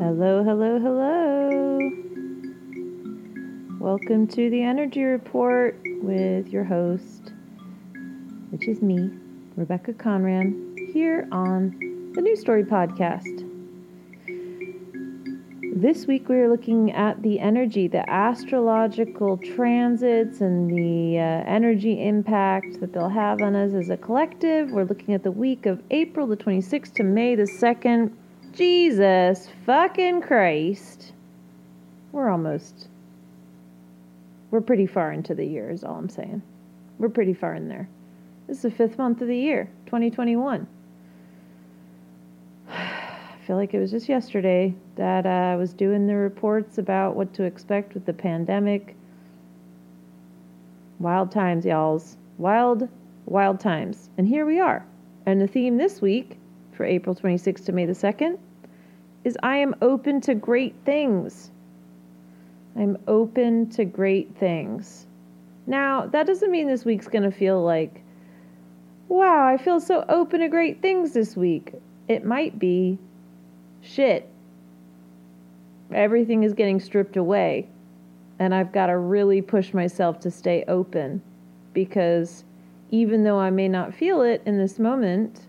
Hello, hello, hello. Welcome to the Energy Report with your host, which is me, Rebecca Conran, here on the New Story Podcast. This week we are looking at the energy, the astrological transits, and the uh, energy impact that they'll have on us as a collective. We're looking at the week of April the 26th to May the 2nd. Jesus fucking Christ. We're almost. We're pretty far into the year, is all I'm saying. We're pretty far in there. This is the fifth month of the year, 2021. I feel like it was just yesterday that uh, I was doing the reports about what to expect with the pandemic. Wild times, y'alls. Wild, wild times. And here we are. And the theme this week, for April 26th to May the 2nd, is I am open to great things. I'm open to great things. Now, that doesn't mean this week's going to feel like, wow, I feel so open to great things this week. It might be, shit, everything is getting stripped away. And I've got to really push myself to stay open because even though I may not feel it in this moment,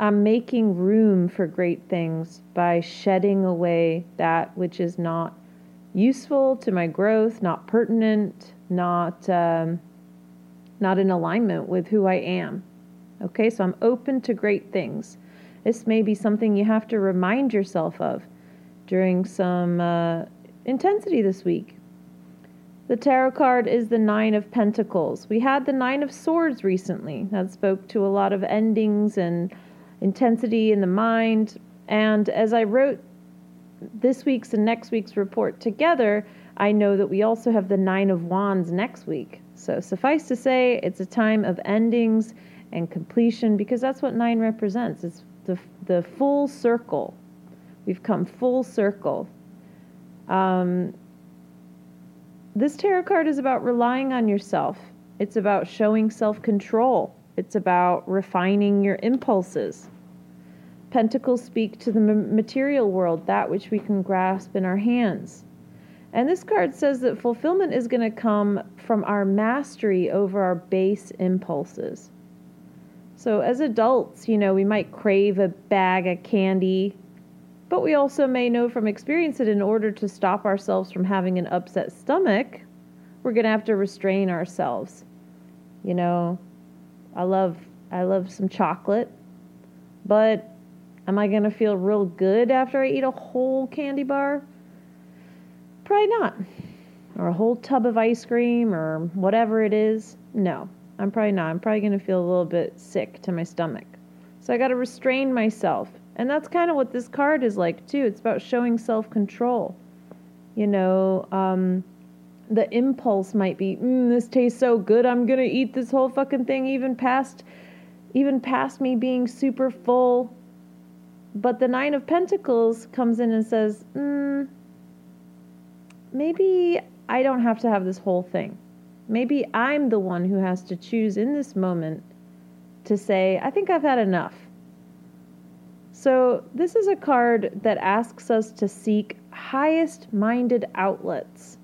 I'm making room for great things by shedding away that which is not useful to my growth, not pertinent, not um, not in alignment with who I am. Okay, so I'm open to great things. This may be something you have to remind yourself of during some uh, intensity this week. The tarot card is the Nine of Pentacles. We had the Nine of Swords recently. That spoke to a lot of endings and intensity in the mind. And as I wrote this week's and next week's report together, I know that we also have the Nine of Wands next week. So suffice to say, it's a time of endings and completion because that's what nine represents. It's the, the full circle. We've come full circle. Um, this tarot card is about relying on yourself. It's about showing self control. It's about refining your impulses. Pentacles speak to the material world, that which we can grasp in our hands. And this card says that fulfillment is going to come from our mastery over our base impulses. So, as adults, you know, we might crave a bag of candy, but we also may know from experience that in order to stop ourselves from having an upset stomach, we're going to have to restrain ourselves. You know, I love I love some chocolate, but am I going to feel real good after I eat a whole candy bar? Probably not. Or a whole tub of ice cream or whatever it is. No, I'm probably not. I'm probably going to feel a little bit sick to my stomach. So I got to restrain myself. And that's kind of what this card is like, too. It's about showing self control. You know, um, the impulse might be, mm, this tastes so good, I'm gonna eat this whole fucking thing, even past, even past me being super full. But the Nine of Pentacles comes in and says, mm, maybe I don't have to have this whole thing. Maybe I'm the one who has to choose in this moment to say, I think I've had enough. So, this is a card that asks us to seek highest minded outlets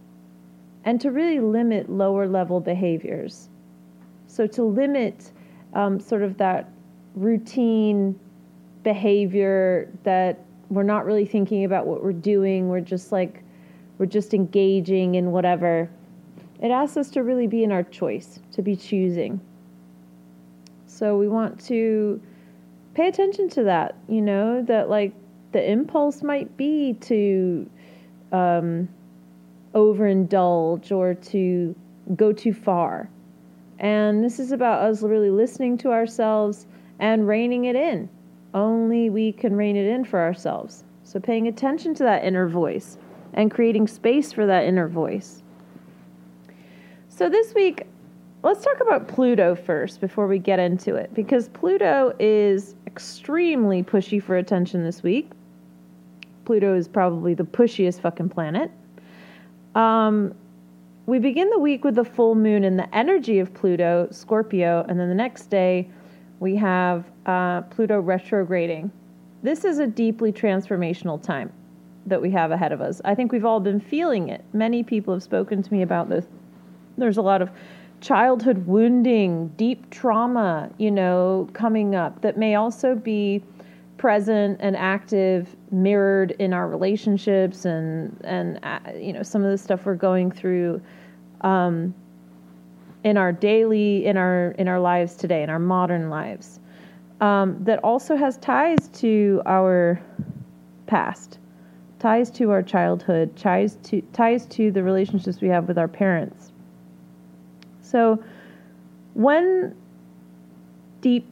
and to really limit lower level behaviors. So, to limit um, sort of that routine behavior that we're not really thinking about what we're doing, we're just like, we're just engaging in whatever. It asks us to really be in our choice, to be choosing. So, we want to pay attention to that, you know, that like the impulse might be to um, overindulge or to go too far. And this is about us really listening to ourselves and reining it in. Only we can rein it in for ourselves. So paying attention to that inner voice and creating space for that inner voice. So this week, let's talk about Pluto first before we get into it, because Pluto is extremely pushy for attention this week. Pluto is probably the pushiest fucking planet. Um, we begin the week with the full moon and the energy of Pluto, Scorpio, and then the next day we have uh, Pluto retrograding. this is a deeply transformational time that we have ahead of us. I think we've all been feeling it. Many people have spoken to me about this. There's a lot of childhood wounding, deep trauma, you know, coming up that may also be present and active mirrored in our relationships and and uh, you know some of the stuff we're going through um, in our daily in our in our lives today in our modern lives um, that also has ties to our past ties to our childhood ties to ties to the relationships we have with our parents so when deep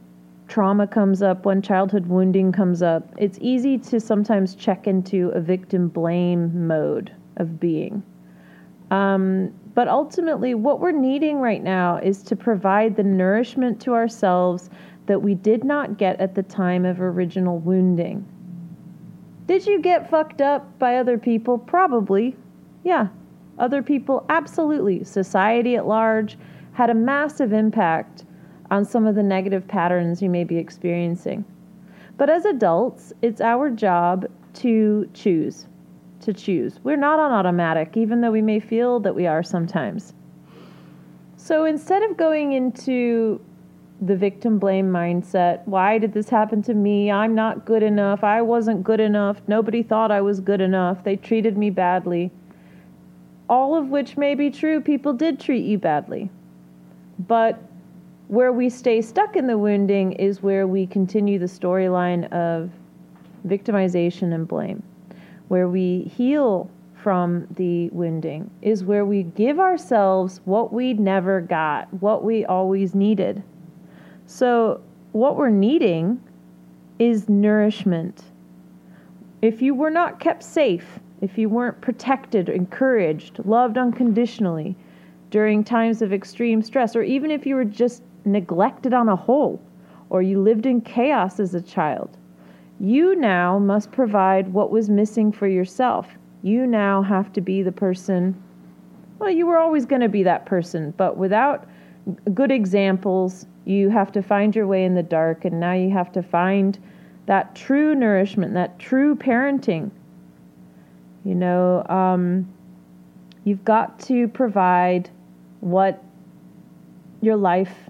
trauma comes up, when childhood wounding comes up, it's easy to sometimes check into a victim blame mode of being. Um, but ultimately, what we're needing right now is to provide the nourishment to ourselves that we did not get at the time of original wounding. Did you get fucked up by other people? Probably. Yeah. Other people, absolutely. Society at large had a massive impact on some of the negative patterns you may be experiencing. But as adults, it's our job to choose. To choose. We're not on automatic, even though we may feel that we are sometimes. So instead of going into the victim blame mindset, why did this happen to me? I'm not good enough. I wasn't good enough. Nobody thought I was good enough. They treated me badly. All of which may be true. People did treat you badly. But where we stay stuck in the wounding is where we continue the storyline of victimization and blame. Where we heal from the wounding is where we give ourselves what we never got, what we always needed. So, what we're needing is nourishment. If you were not kept safe, if you weren't protected, encouraged, loved unconditionally during times of extreme stress, or even if you were just neglected on a whole, or you lived in chaos as a child. You now must provide what was missing for yourself. You now have to be the person. Well, you were always going to be that person, but without good examples, you have to find your way in the dark, and now you have to find that true nourishment, that true parenting. You know, um, you've got to provide what your life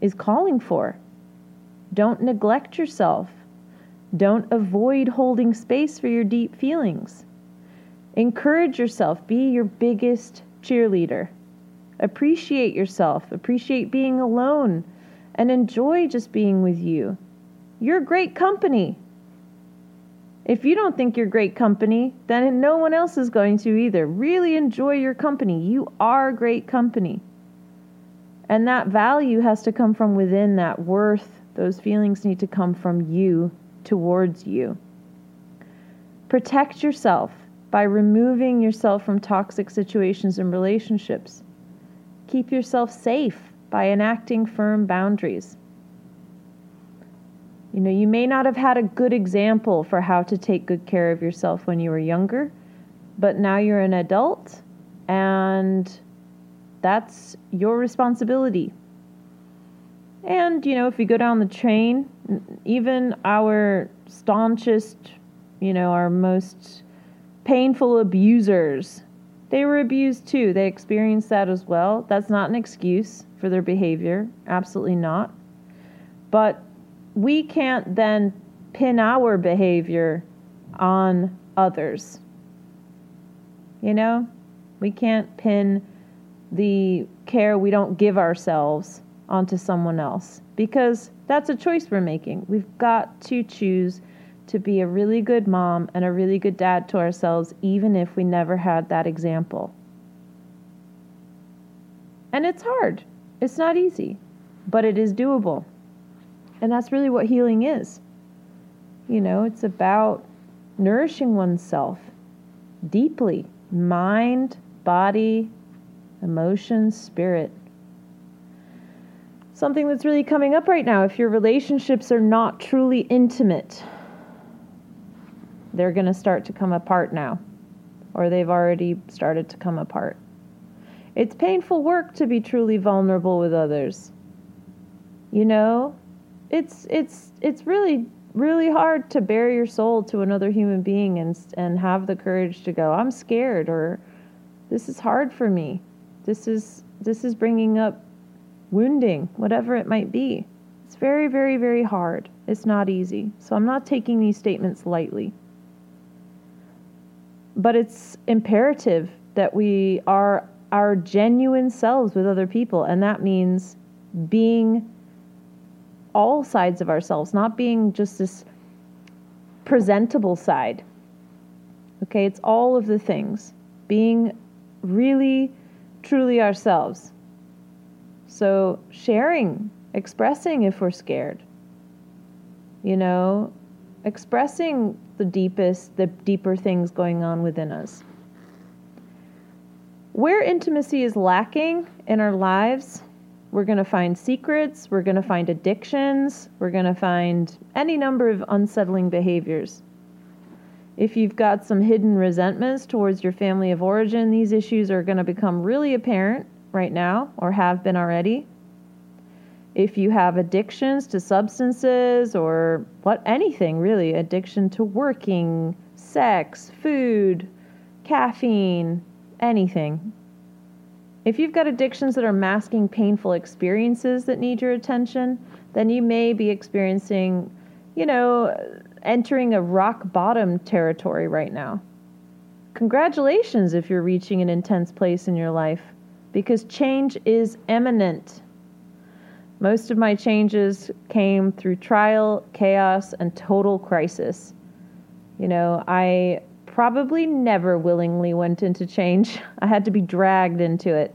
is calling for. Don't neglect yourself. Don't avoid holding space for your deep feelings. Encourage yourself. Be your biggest cheerleader. Appreciate yourself. Appreciate being alone and enjoy just being with you. You're great company. If you don't think you're great company, then no one else is going to either. Really enjoy your company. You are great company. And that value has to come from within, that worth, those feelings need to come from you towards you. Protect yourself by removing yourself from toxic situations and relationships. Keep yourself safe by enacting firm boundaries. You know, you may not have had a good example for how to take good care of yourself when you were younger, but now you're an adult and that's your responsibility. And, you know, if you go down the train, even our staunchest, you know, our most painful abusers, they were abused too. They experienced that as well. That's not an excuse for their behavior. Absolutely not. But we can't then pin our behavior on others. You know, we can't pin the care we don't give ourselves onto someone else because that's a choice we're making. We've got to choose to be a really good mom and a really good dad to ourselves, even if we never had that example. And it's hard, it's not easy, but it is doable. And that's really what healing is. You know, it's about nourishing oneself deeply mind, body, emotions, spirit. Something that's really coming up right now if your relationships are not truly intimate, they're going to start to come apart now, or they've already started to come apart. It's painful work to be truly vulnerable with others. You know, it's it's it's really really hard to bare your soul to another human being and and have the courage to go I'm scared or this is hard for me. This is this is bringing up wounding, whatever it might be. It's very very very hard. It's not easy. So I'm not taking these statements lightly. But it's imperative that we are our genuine selves with other people and that means being all sides of ourselves, not being just this presentable side. Okay, it's all of the things. Being really, truly ourselves. So, sharing, expressing if we're scared. You know, expressing the deepest, the deeper things going on within us. Where intimacy is lacking in our lives, we're going to find secrets, we're going to find addictions, we're going to find any number of unsettling behaviors. If you've got some hidden resentments towards your family of origin, these issues are going to become really apparent right now or have been already. If you have addictions to substances or what anything really, addiction to working, sex, food, caffeine, anything, if you've got addictions that are masking painful experiences that need your attention, then you may be experiencing, you know, entering a rock bottom territory right now. Congratulations if you're reaching an intense place in your life, because change is imminent. Most of my changes came through trial, chaos, and total crisis. You know, I probably never willingly went into change. I had to be dragged into it.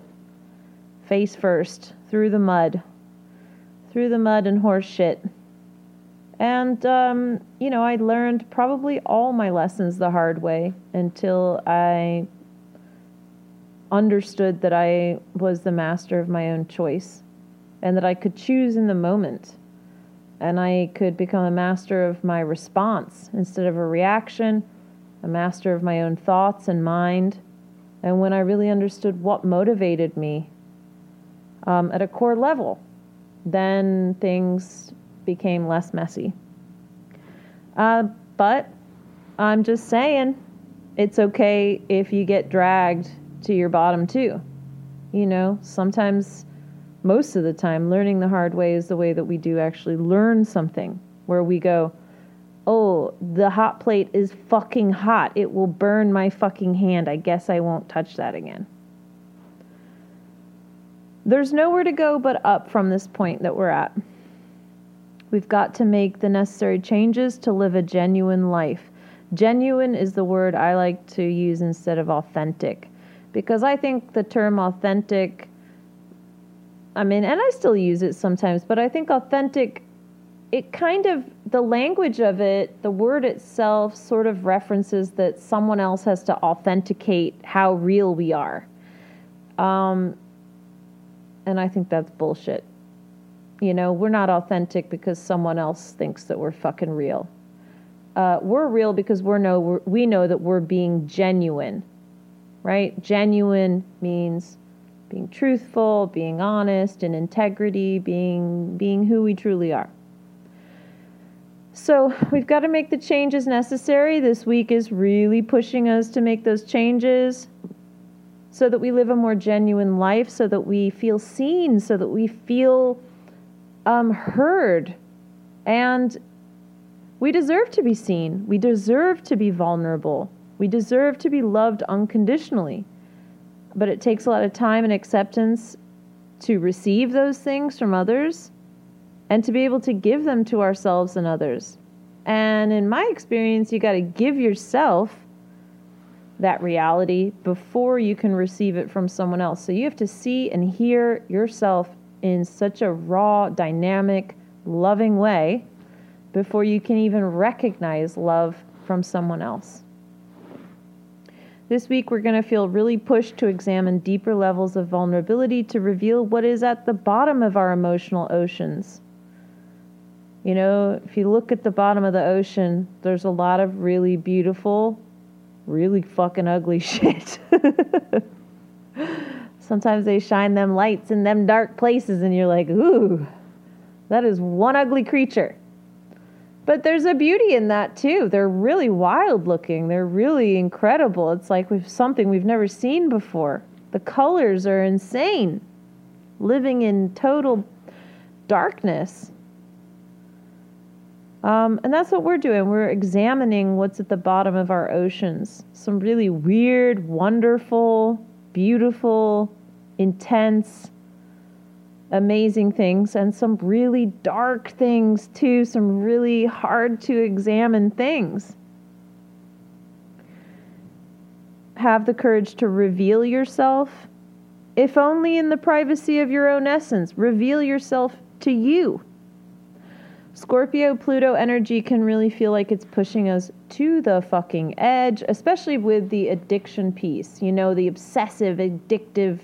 Face first, through the mud. Through the mud and horse shit. And, um, you know, I learned probably all my lessons the hard way until I understood that I was the master of my own choice and that I could choose in the moment. And I could become a master of my response instead of a reaction a master of my own thoughts and mind, and when I really understood what motivated me um, at a core level, then things became less messy. Uh, but I'm just saying, it's okay if you get dragged to your bottom too. You know, sometimes, most of the time, learning the hard way is the way that we do actually learn something, where we go, oh, the hot plate is fucking hot. It will burn my fucking hand. I guess I won't touch that again. There's nowhere to go but up from this point that we're at. We've got to make the necessary changes to live a genuine life. Genuine is the word I like to use instead of authentic because I think the term authentic, I mean, and I still use it sometimes, but I think authentic it kind of the language of it the word itself sort of references that someone else has to authenticate how real we are. Um, and i think that's bullshit. You know we're not authentic because someone else thinks that we're fucking real. Uh, we're real because we're know we're, we know that we're being genuine right genuine means being truthful being honest in integrity being being who we truly are so we've got to make the changes necessary. This week is really pushing us to make those changes so that we live a more genuine life, so that we feel seen, so that we feel um, heard. And we deserve to be seen. We deserve to be vulnerable. We deserve to be loved unconditionally. But it takes a lot of time and acceptance to receive those things from others and to be able to give them to ourselves and others. And in my experience, you got to give yourself that reality before you can receive it from someone else. So you have to see and hear yourself in such a raw, dynamic, loving way before you can even recognize love from someone else. This week, we're going to feel really pushed to examine deeper levels of vulnerability to reveal what is at the bottom of our emotional oceans. You know, if you look at the bottom of the ocean, there's a lot of really beautiful, really fucking ugly shit. Sometimes they shine them lights in them dark places, and you're like, ooh, that is one ugly creature. But there's a beauty in that too. They're really wild looking. They're really incredible. It's like we've something we've never seen before. The colors are insane. Living in total darkness. Um, and that's what we're doing. We're examining what's at the bottom of our oceans. Some really weird, wonderful, beautiful, intense, amazing things, and some really dark things too, some really hard to examine things. Have the courage to reveal yourself, if only in the privacy of your own essence. Reveal yourself to you. Scorpio Pluto energy can really feel like it's pushing us to the fucking edge, especially with the addiction piece. You know, the obsessive, addictive,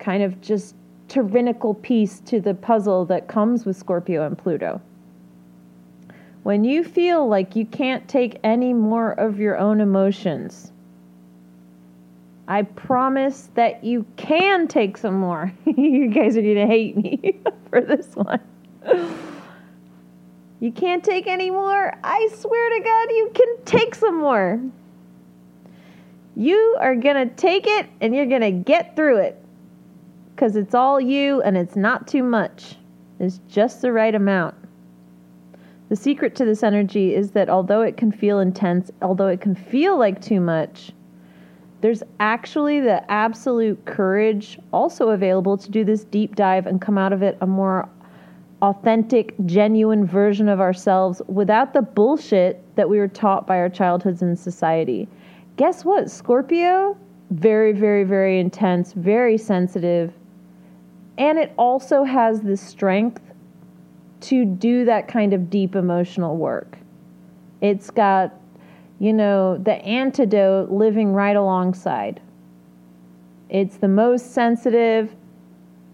kind of just tyrannical piece to the puzzle that comes with Scorpio and Pluto. When you feel like you can't take any more of your own emotions, I promise that you can take some more. you guys are going to hate me for this one. You can't take any more? I swear to God, you can take some more. You are going to take it and you're going to get through it because it's all you and it's not too much. It's just the right amount. The secret to this energy is that although it can feel intense, although it can feel like too much, there's actually the absolute courage also available to do this deep dive and come out of it a more authentic, genuine version of ourselves without the bullshit that we were taught by our childhoods and society. Guess what? Scorpio, very, very, very intense, very sensitive. And it also has the strength to do that kind of deep emotional work. It's got, you know, the antidote living right alongside. It's the most sensitive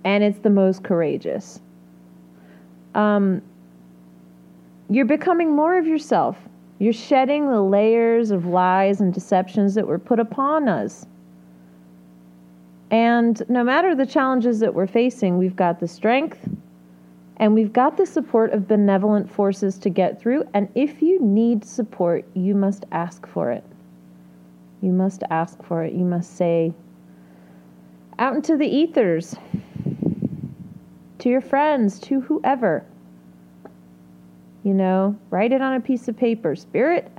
and it's the most courageous um, you're becoming more of yourself. You're shedding the layers of lies and deceptions that were put upon us. And no matter the challenges that we're facing, we've got the strength and we've got the support of benevolent forces to get through. And if you need support, you must ask for it. You must ask for it. You must say, out into the ethers to your friends, to whoever. You know, write it on a piece of paper. Spirit,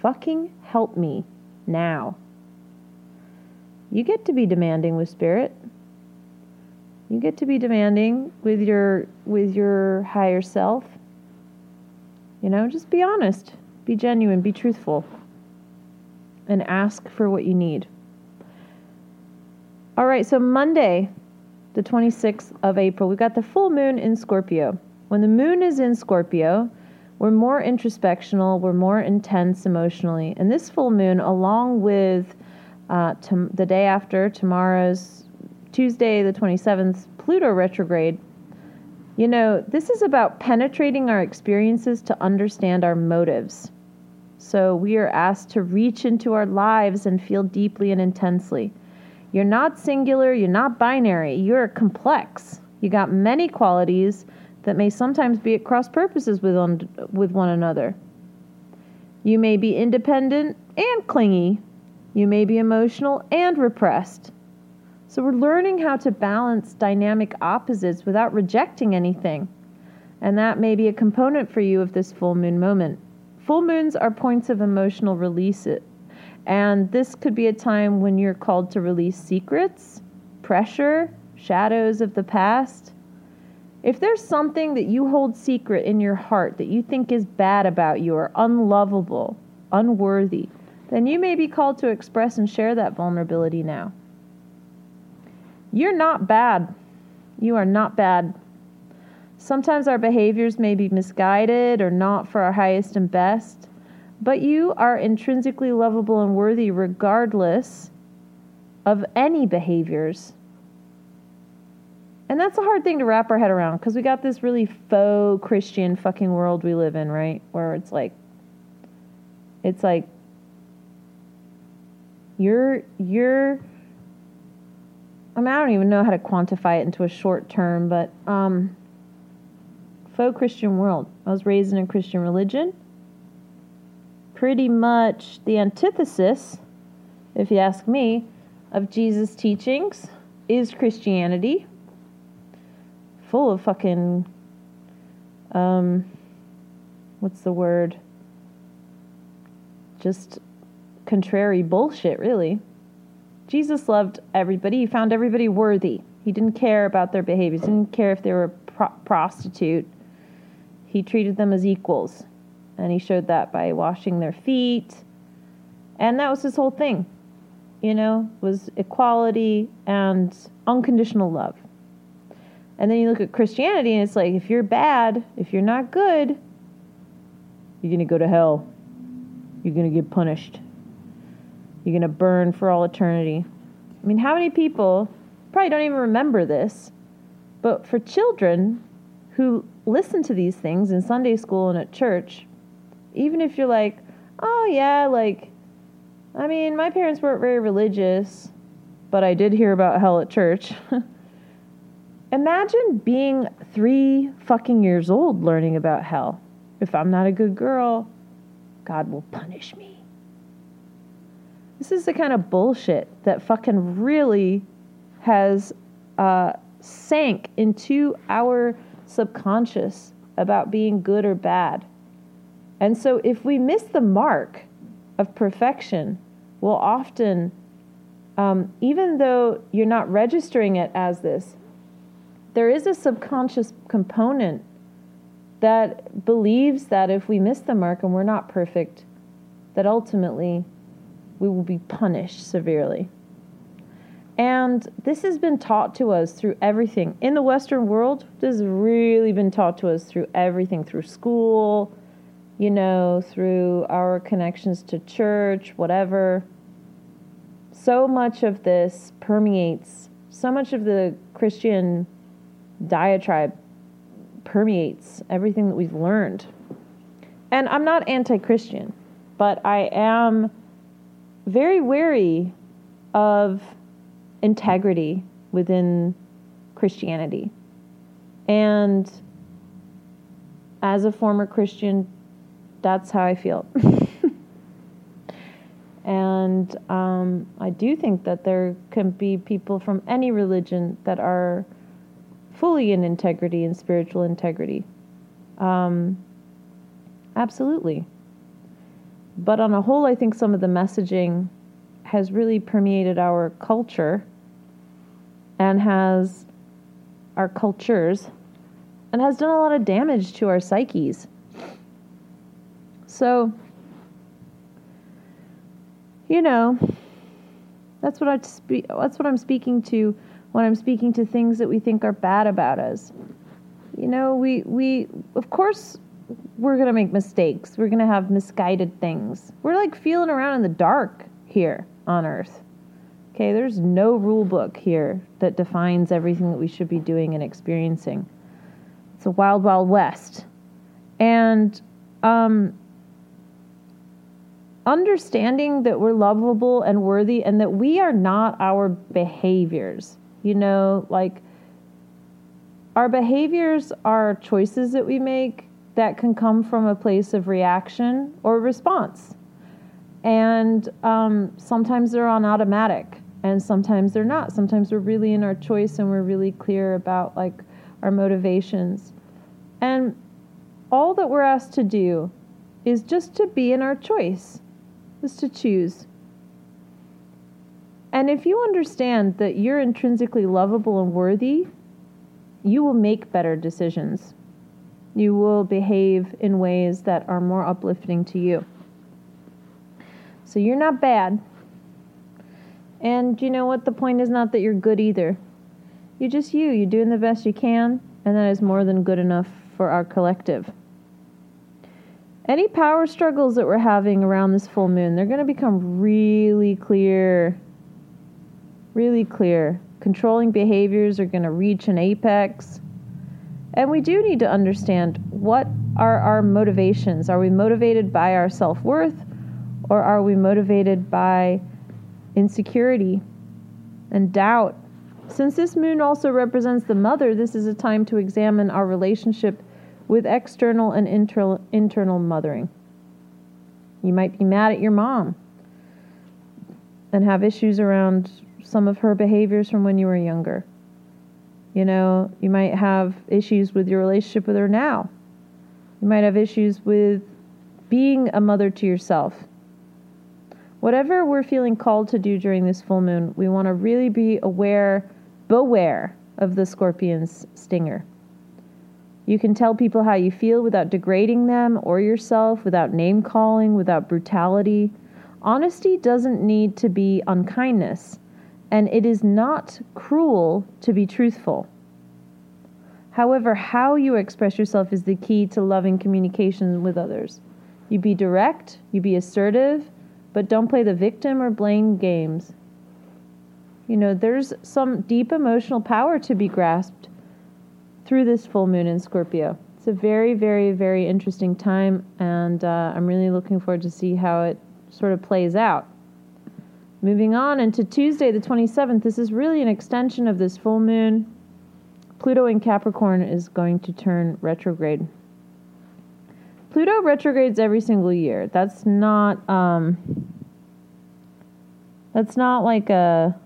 fucking help me now. You get to be demanding with spirit. You get to be demanding with your with your higher self. You know, just be honest, be genuine, be truthful. And ask for what you need. All right, so Monday, the 26th of April, we've got the full moon in Scorpio. When the moon is in Scorpio, we're more introspectional, we're more intense emotionally. And this full moon, along with uh, to, the day after tomorrow's Tuesday, the 27th, Pluto retrograde, you know, this is about penetrating our experiences to understand our motives. So we are asked to reach into our lives and feel deeply and intensely. You're not singular, you're not binary, you're complex. You got many qualities that may sometimes be at cross purposes with, un- with one another. You may be independent and clingy. You may be emotional and repressed. So we're learning how to balance dynamic opposites without rejecting anything. And that may be a component for you of this full moon moment. Full moons are points of emotional release and this could be a time when you're called to release secrets, pressure, shadows of the past. If there's something that you hold secret in your heart that you think is bad about you or unlovable, unworthy, then you may be called to express and share that vulnerability now. You're not bad. You are not bad. Sometimes our behaviors may be misguided or not for our highest and best. But you are intrinsically lovable and worthy regardless of any behaviors. And that's a hard thing to wrap our head around because we got this really faux Christian fucking world we live in, right? Where it's like, it's like, you're, you're, I mean, I don't even know how to quantify it into a short term, but, um, faux Christian world. I was raised in a Christian religion. Pretty much the antithesis, if you ask me, of Jesus' teachings is Christianity. Full of fucking, um, what's the word? Just contrary bullshit, really. Jesus loved everybody. He found everybody worthy. He didn't care about their behaviors. He didn't care if they were a pro- prostitute. He treated them as equals. And he showed that by washing their feet. And that was his whole thing. You know, was equality and unconditional love. And then you look at Christianity and it's like if you're bad, if you're not good, you're going to go to hell. You're going to get punished. You're going to burn for all eternity. I mean, how many people probably don't even remember this, but for children who listen to these things in Sunday school and at church, even if you're like, oh, yeah, like, I mean, my parents weren't very religious, but I did hear about hell at church. Imagine being three fucking years old learning about hell. If I'm not a good girl, God will punish me. This is the kind of bullshit that fucking really has uh, sank into our subconscious about being good or bad. And so if we miss the mark of perfection, we'll often, um, even though you're not registering it as this, there is a subconscious component that believes that if we miss the mark and we're not perfect, that ultimately we will be punished severely. And this has been taught to us through everything. In the Western world, this has really been taught to us through everything through school, you know, through our connections to church, whatever. So much of this permeates, so much of the Christian diatribe permeates everything that we've learned. And I'm not anti Christian, but I am very wary of integrity within Christianity. And as a former Christian, that's how I feel. and um, I do think that there can be people from any religion that are fully in integrity and spiritual integrity. Um, absolutely. But on a whole, I think some of the messaging has really permeated our culture and has our cultures and has done a lot of damage to our psyches. So, you know, that's what I spe- that's what I'm speaking to when I'm speaking to things that we think are bad about us. You know, we we of course we're going to make mistakes. We're going to have misguided things. We're like feeling around in the dark here on earth. Okay, there's no rule book here that defines everything that we should be doing and experiencing. It's a wild, wild west. And um, understanding that we're lovable and worthy and that we are not our behaviors. You know, like our behaviors are choices that we make that can come from a place of reaction or response. And um, sometimes they're on automatic, and sometimes they're not. Sometimes we're really in our choice and we're really clear about like our motivations. And all that we're asked to do is just to be in our choice, is to choose. And if you understand that you're intrinsically lovable and worthy, you will make better decisions you will behave in ways that are more uplifting to you. So you're not bad. And you know what? The point is not that you're good either. You're just you. You're doing the best you can, and that is more than good enough for our collective. Any power struggles that we're having around this full moon, they're going to become really clear. Really clear. Controlling behaviors are going to reach an apex and we do need to understand what are our motivations. Are we motivated by our self worth or are we motivated by insecurity and doubt? Since this moon also represents the mother, this is a time to examine our relationship with external and internal, internal mothering. You might be mad at your mom and have issues around some of her behaviors from when you were younger. You know, you might have issues with your relationship with her now. You might have issues with being a mother to yourself. Whatever we're feeling called to do during this full moon, we want to really be aware, beware of the scorpion's stinger. You can tell people how you feel without degrading them or yourself, without name calling, without brutality. Honesty doesn't need to be unkindness, and it is not cruel to be truthful. However, how you express yourself is the key to loving communication with others. You be direct, you be assertive, but don't play the victim or blame games. You know, there's some deep emotional power to be grasped through this full moon in Scorpio. It's a very, very, very interesting time, and uh, I'm really looking forward to see how it sort of plays out. Moving on into Tuesday, the 27th, this is really an extension of this full moon. Pluto in Capricorn is going to turn retrograde. Pluto retrogrades every single year. That's not um, that's not like a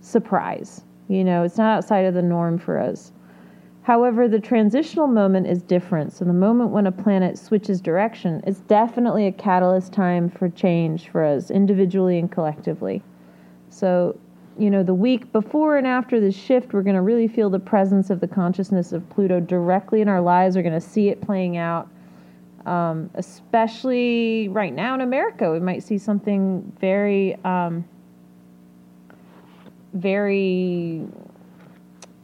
surprise. You know, it's not outside of the norm for us. However, the transitional moment is different. So, the moment when a planet switches direction, it's definitely a catalyst time for change for us individually and collectively. So, you know, the week before and after this shift, we're going to really feel the presence of the consciousness of Pluto directly in our lives. We're going to see it playing out. Um, especially right now in America, we might see something very, um, very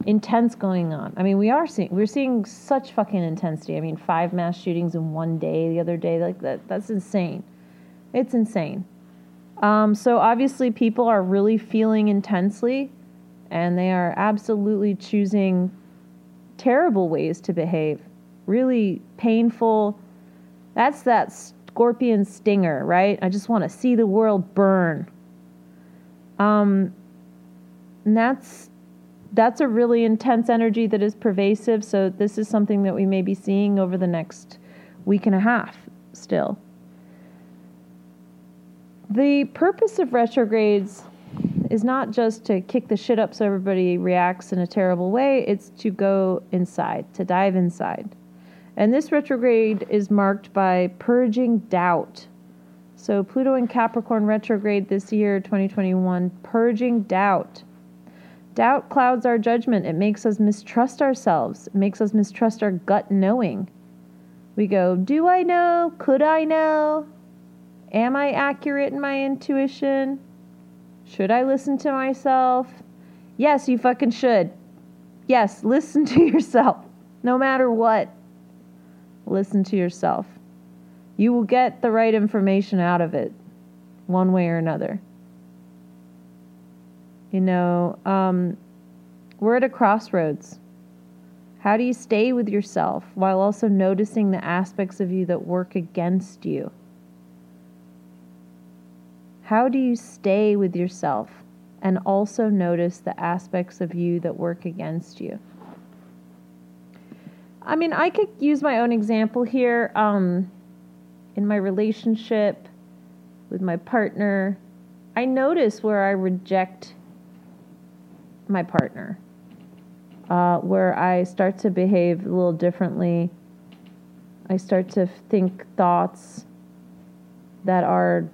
intense going on. I mean, we are seeing we're seeing such fucking intensity. I mean, five mass shootings in one day the other day, like that. That's insane. It's insane. Um, so obviously, people are really feeling intensely, and they are absolutely choosing terrible ways to behave. Really painful. That's that scorpion stinger, right? I just want to see the world burn. Um, and that's that's a really intense energy that is pervasive. So this is something that we may be seeing over the next week and a half still. The purpose of retrogrades is not just to kick the shit up so everybody reacts in a terrible way, it's to go inside, to dive inside. And this retrograde is marked by purging doubt. So, Pluto in Capricorn retrograde this year, 2021, purging doubt. Doubt clouds our judgment. It makes us mistrust ourselves. It makes us mistrust our gut knowing. We go, Do I know? Could I know? Am I accurate in my intuition? Should I listen to myself? Yes, you fucking should. Yes, listen to yourself. No matter what, listen to yourself. You will get the right information out of it, one way or another. You know, um, we're at a crossroads. How do you stay with yourself while also noticing the aspects of you that work against you? How do you stay with yourself and also notice the aspects of you that work against you? I mean, I could use my own example here. Um, in my relationship with my partner, I notice where I reject my partner, uh, where I start to behave a little differently. I start to think thoughts that are,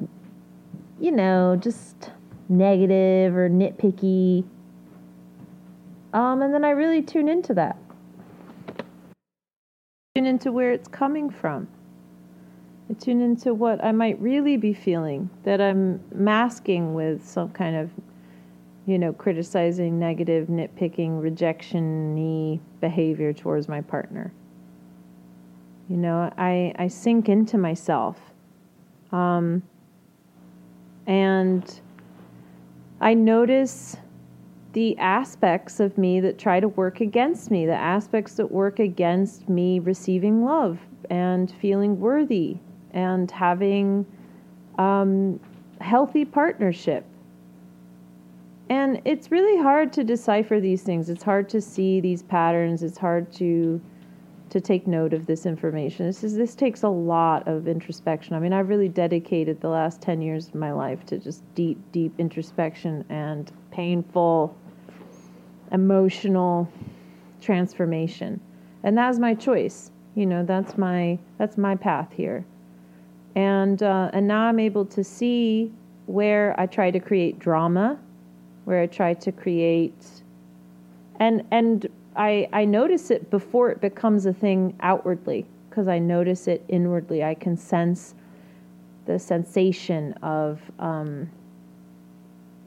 you know, just negative or nitpicky. Um, and then I really tune into that. Tune into where it's coming from. I tune into what I might really be feeling that I'm masking with some kind of you know, criticizing, negative, nitpicking, rejection behavior towards my partner. You know, I, I sink into myself. Um, and I notice the aspects of me that try to work against me, the aspects that work against me receiving love and feeling worthy and having um, healthy partnership and it's really hard to decipher these things. It's hard to see these patterns. It's hard to to take note of this information. This is this takes a lot of introspection. I mean, I've really dedicated the last 10 years of my life to just deep deep introspection and painful emotional transformation. And that's my choice. You know, that's my that's my path here. And uh, and now I'm able to see where I try to create drama, where I try to create and and I, I notice it before it becomes a thing outwardly because I notice it inwardly. I can sense the sensation of um,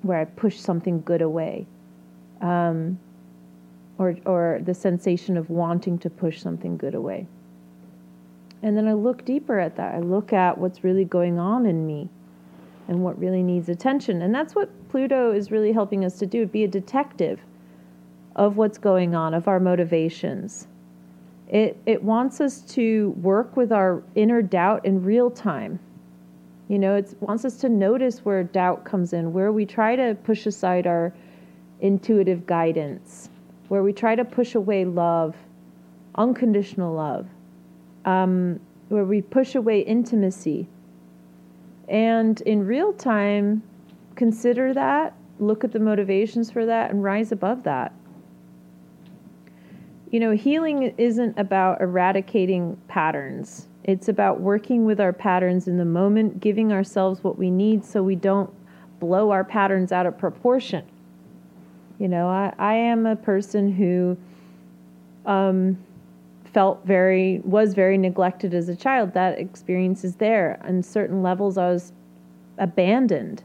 where I push something good away, um, or or the sensation of wanting to push something good away. And then I look deeper at that. I look at what's really going on in me and what really needs attention. And that's what Pluto is really helping us to do be a detective of what's going on, of our motivations. It, it wants us to work with our inner doubt in real time. You know, it wants us to notice where doubt comes in, where we try to push aside our intuitive guidance, where we try to push away love, unconditional love, um, where we push away intimacy. And in real time, consider that, look at the motivations for that, and rise above that you know, healing isn't about eradicating patterns. It's about working with our patterns in the moment, giving ourselves what we need so we don't blow our patterns out of proportion. You know, I, I am a person who um, felt very, was very neglected as a child. That experience is there. On certain levels, I was abandoned.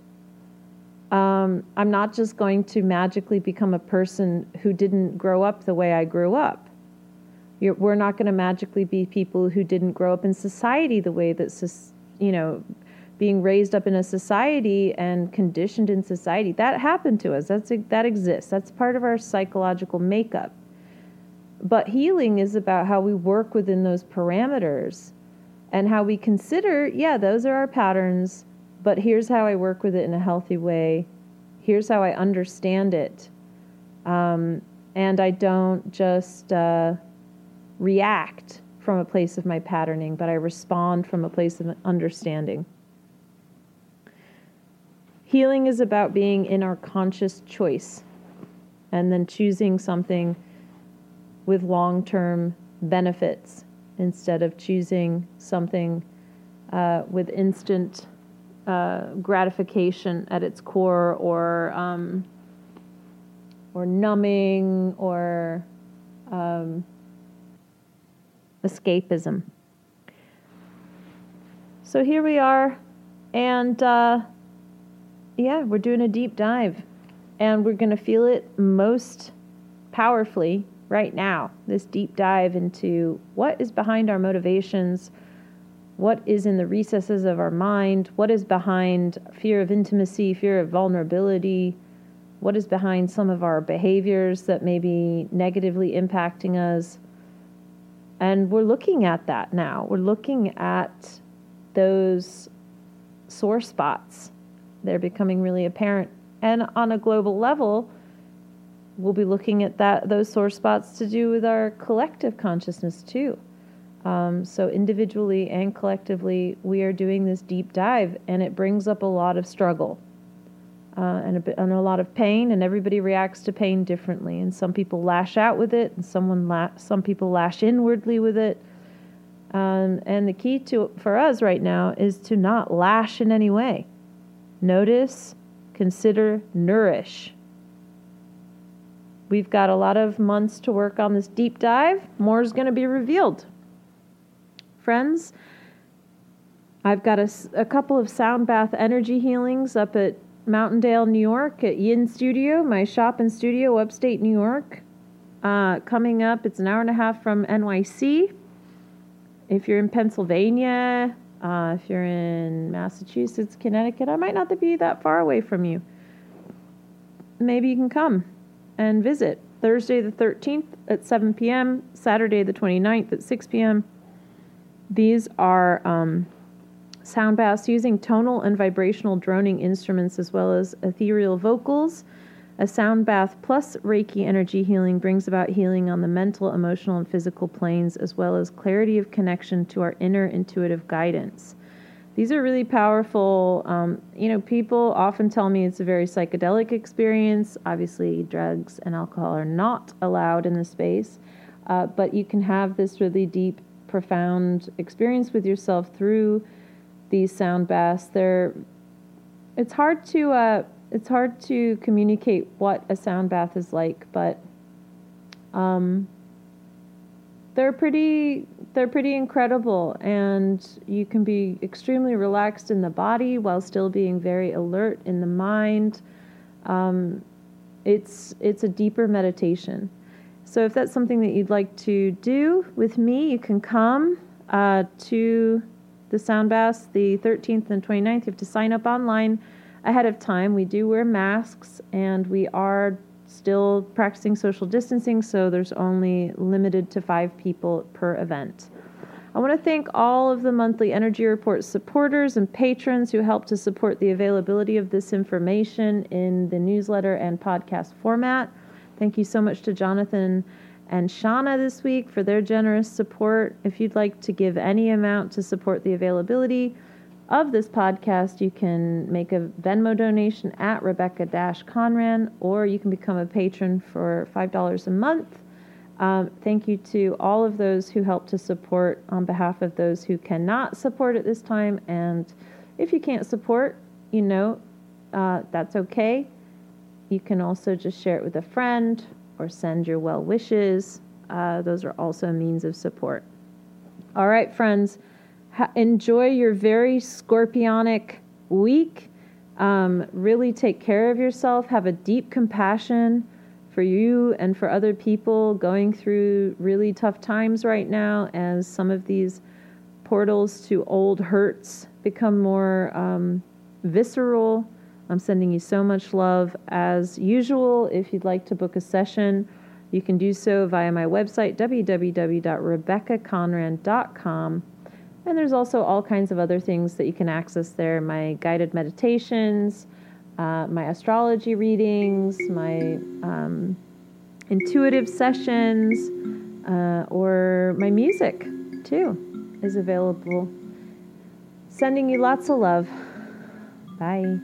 Um, I'm not just going to magically become a person who didn't grow up the way I grew up. You're, we're not going to magically be people who didn't grow up in society the way that, you know, being raised up in a society and conditioned in society. That happened to us. That's that exists. That's part of our psychological makeup. But healing is about how we work within those parameters and how we consider, yeah, those are our patterns but here's how I work with it in a healthy way. Here's how I understand it. Um, and I don't just uh, react from a place of my patterning, but I respond from a place of understanding. Healing is about being in our conscious choice and then choosing something with long term benefits instead of choosing something uh, with instant uh, gratification at its core, or um, or numbing, or um, escapism. So here we are, and uh, yeah, we're doing a deep dive, and we're going to feel it most powerfully right now. This deep dive into what is behind our motivations what is in the recesses of our mind, what is behind fear of intimacy, fear of vulnerability, what is behind some of our behaviors that may be negatively impacting us. And we're looking at that now. We're looking at those sore spots. They're becoming really apparent. And on a global level, we'll be looking at that those sore spots to do with our collective consciousness too. Um, so, individually and collectively, we are doing this deep dive, and it brings up a lot of struggle uh, and, a bit, and a lot of pain, and everybody reacts to pain differently. And some people lash out with it, and someone la- some people lash inwardly with it. Um, and the key to for us right now is to not lash in any way. Notice, consider, nourish. We've got a lot of months to work on this deep dive. More is going to be revealed friends. I've got a, a couple of sound bath energy healings up at Mountaindale, New York at Yin Studio, my shop and studio upstate New York. Uh, coming up, it's an hour and a half from NYC. If you're in Pennsylvania, uh, if you're in Massachusetts, Connecticut, I might not be that far away from you. Maybe you can come and visit. Thursday the 13th at 7 p.m., Saturday the 29th at 6 p.m. These are um, sound baths using tonal and vibrational droning instruments as well as ethereal vocals. A sound bath plus Reiki energy healing brings about healing on the mental, emotional, and physical planes, as well as clarity of connection to our inner intuitive guidance. These are really powerful. Um, you know, people often tell me it's a very psychedelic experience. Obviously, drugs and alcohol are not allowed in the space, uh, but you can have this really deep, profound experience with yourself through these sound baths. They're it's hard to uh, it's hard to communicate what a sound bath is like, but um, they're pretty they're pretty incredible, and you can be extremely relaxed in the body while still being very alert in the mind. Um, it's it's a deeper meditation. So if that's something that you'd like to do with me, you can come uh, to the sound baths the 13th and 29th. You have to sign up online ahead of time. We do wear masks and we are still practicing social distancing, so there's only limited to five people per event. I want to thank all of the monthly Energy Report supporters and patrons who help to support the availability of this information in the newsletter and podcast format. Thank you so much to Jonathan and Shauna this week for their generous support. If you'd like to give any amount to support the availability, of this podcast, you can make a Venmo donation at Rebecca Conran, or you can become a patron for $5 a month. Um, thank you to all of those who help to support on behalf of those who cannot support at this time. And if you can't support, you know, uh, that's okay. You can also just share it with a friend or send your well wishes. Uh, those are also means of support. All right, friends enjoy your very scorpionic week. Um, really take care of yourself. Have a deep compassion for you and for other people going through really tough times right now as some of these portals to old hurts become more um, visceral. I'm sending you so much love. As usual, if you'd like to book a session, you can do so via my website, www.rebeccaconran.com. And there's also all kinds of other things that you can access there my guided meditations, uh, my astrology readings, my um, intuitive sessions, uh, or my music too is available. Sending you lots of love. Bye.